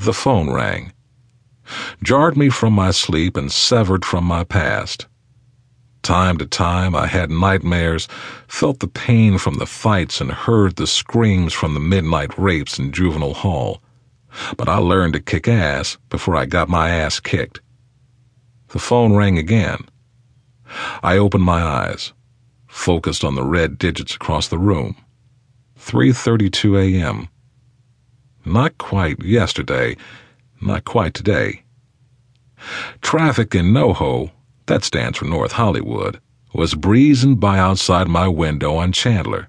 The phone rang. Jarred me from my sleep and severed from my past. Time to time I had nightmares, felt the pain from the fights, and heard the screams from the midnight rapes in juvenile hall. But I learned to kick ass before I got my ass kicked. The phone rang again. I opened my eyes, focused on the red digits across the room. 3:32 a.m. Not quite yesterday, not quite today. Traffic in NoHo, that stands for North Hollywood, was breezing by outside my window on Chandler.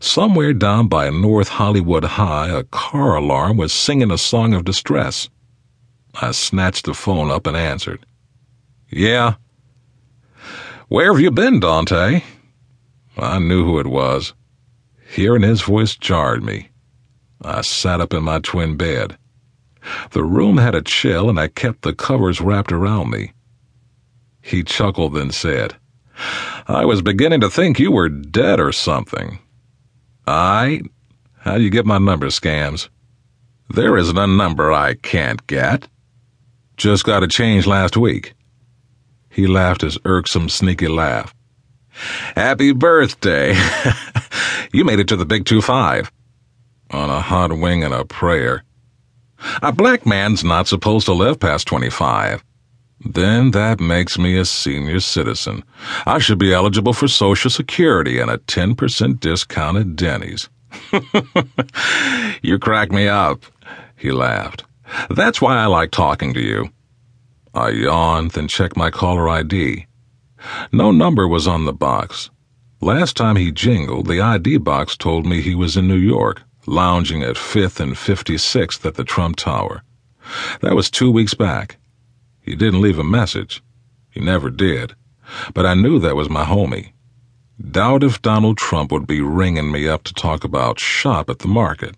Somewhere down by North Hollywood High, a car alarm was singing a song of distress. I snatched the phone up and answered. Yeah. Where have you been, Dante? I knew who it was. Hearing his voice jarred me. I sat up in my twin bed. The room had a chill, and I kept the covers wrapped around me. He chuckled and said, I was beginning to think you were dead or something. I. How do you get my number, Scamz? There isn't a number I can't get. Just got a change last week. He laughed his irksome, sneaky laugh. Happy birthday! you made it to the big two five. On a hot wing and a prayer. A black man's not supposed to live past 25. Then that makes me a senior citizen. I should be eligible for Social Security and a 10% discount at Denny's. you crack me up, he laughed. That's why I like talking to you. I yawned, then checked my caller ID. No number was on the box. Last time he jingled, the ID box told me he was in New York, lounging at 5th and 56th at the Trump Tower. That was two weeks back. He didn't leave a message. He never did. But I knew that was my homie. Doubt if Donald Trump would be ringing me up to talk about shop at the market.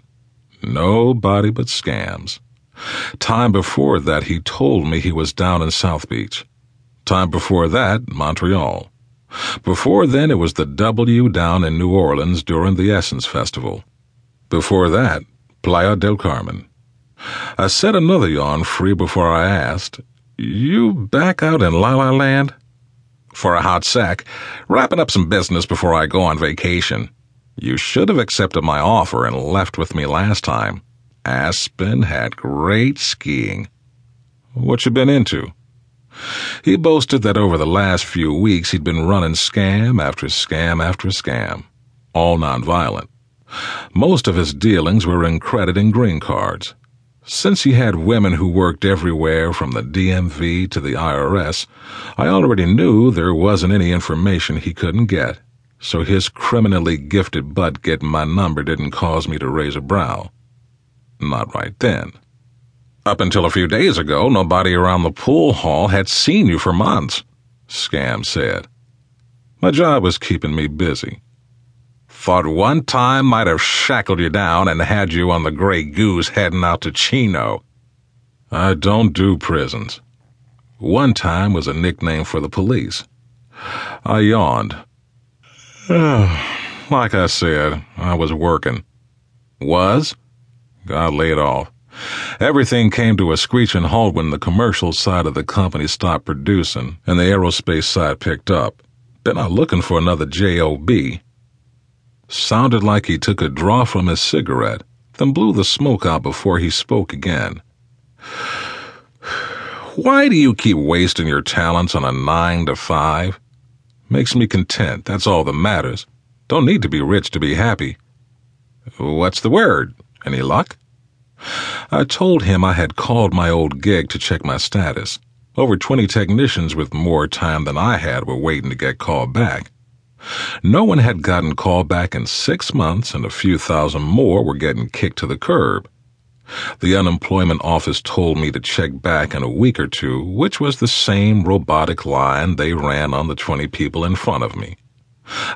Nobody but Scamz. Time before that, he told me he was down in South Beach. Time before that, Montreal. Before then, it was the W down in New Orleans during the Essence Festival. Before that, Playa del Carmen. I set another yawn free before I asked, You back out in La La Land? For a hot sec, wrapping up some business before I go on vacation. You should have accepted my offer and left with me last time. Aspen had great skiing. What you been into? He boasted that over the last few weeks he'd been running scam after scam after scam, all nonviolent. Most of his dealings were in credit and green cards. Since he had women who worked everywhere from the DMV to the IRS, I already knew there wasn't any information he couldn't get, so his criminally gifted butt getting my number didn't cause me to raise a brow. Not right then. Up until a few days ago, nobody around the pool hall had seen you for months, Scam said. My job was keeping me busy. Thought one time might have shackled you down and had you on the Grey Goose heading out to Chino. I don't do prisons. One time was a nickname for the police. I yawned. like I said, I was working. Was? Got laid off. Everything came to a screeching halt when the commercial side of the company stopped producing and the aerospace side picked up. Been out looking for another job. Sounded like he took a draw from his cigarette, then blew the smoke out before he spoke again. Why do you keep wasting your talents on a nine to five? Makes me content, that's all that matters. Don't need to be rich to be happy. What's the word? Any luck? I told him I had called my old gig to check my status. Over 20 technicians with more time than I had were waiting to get called back. No one had gotten called back in six months, and a few thousand more were getting kicked to the curb. The unemployment office told me to check back in a week or two, which was the same robotic line they ran on the 20 people in front of me.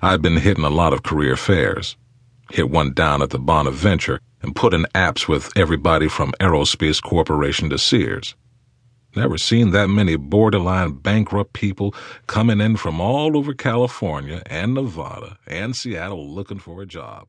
I'd been hitting a lot of career fairs. Hit one down at the Bonaventure and put in apps with everybody from Aerospace Corporation to Sears. Never seen that many borderline bankrupt people coming in from all over California and Nevada and Seattle looking for a job.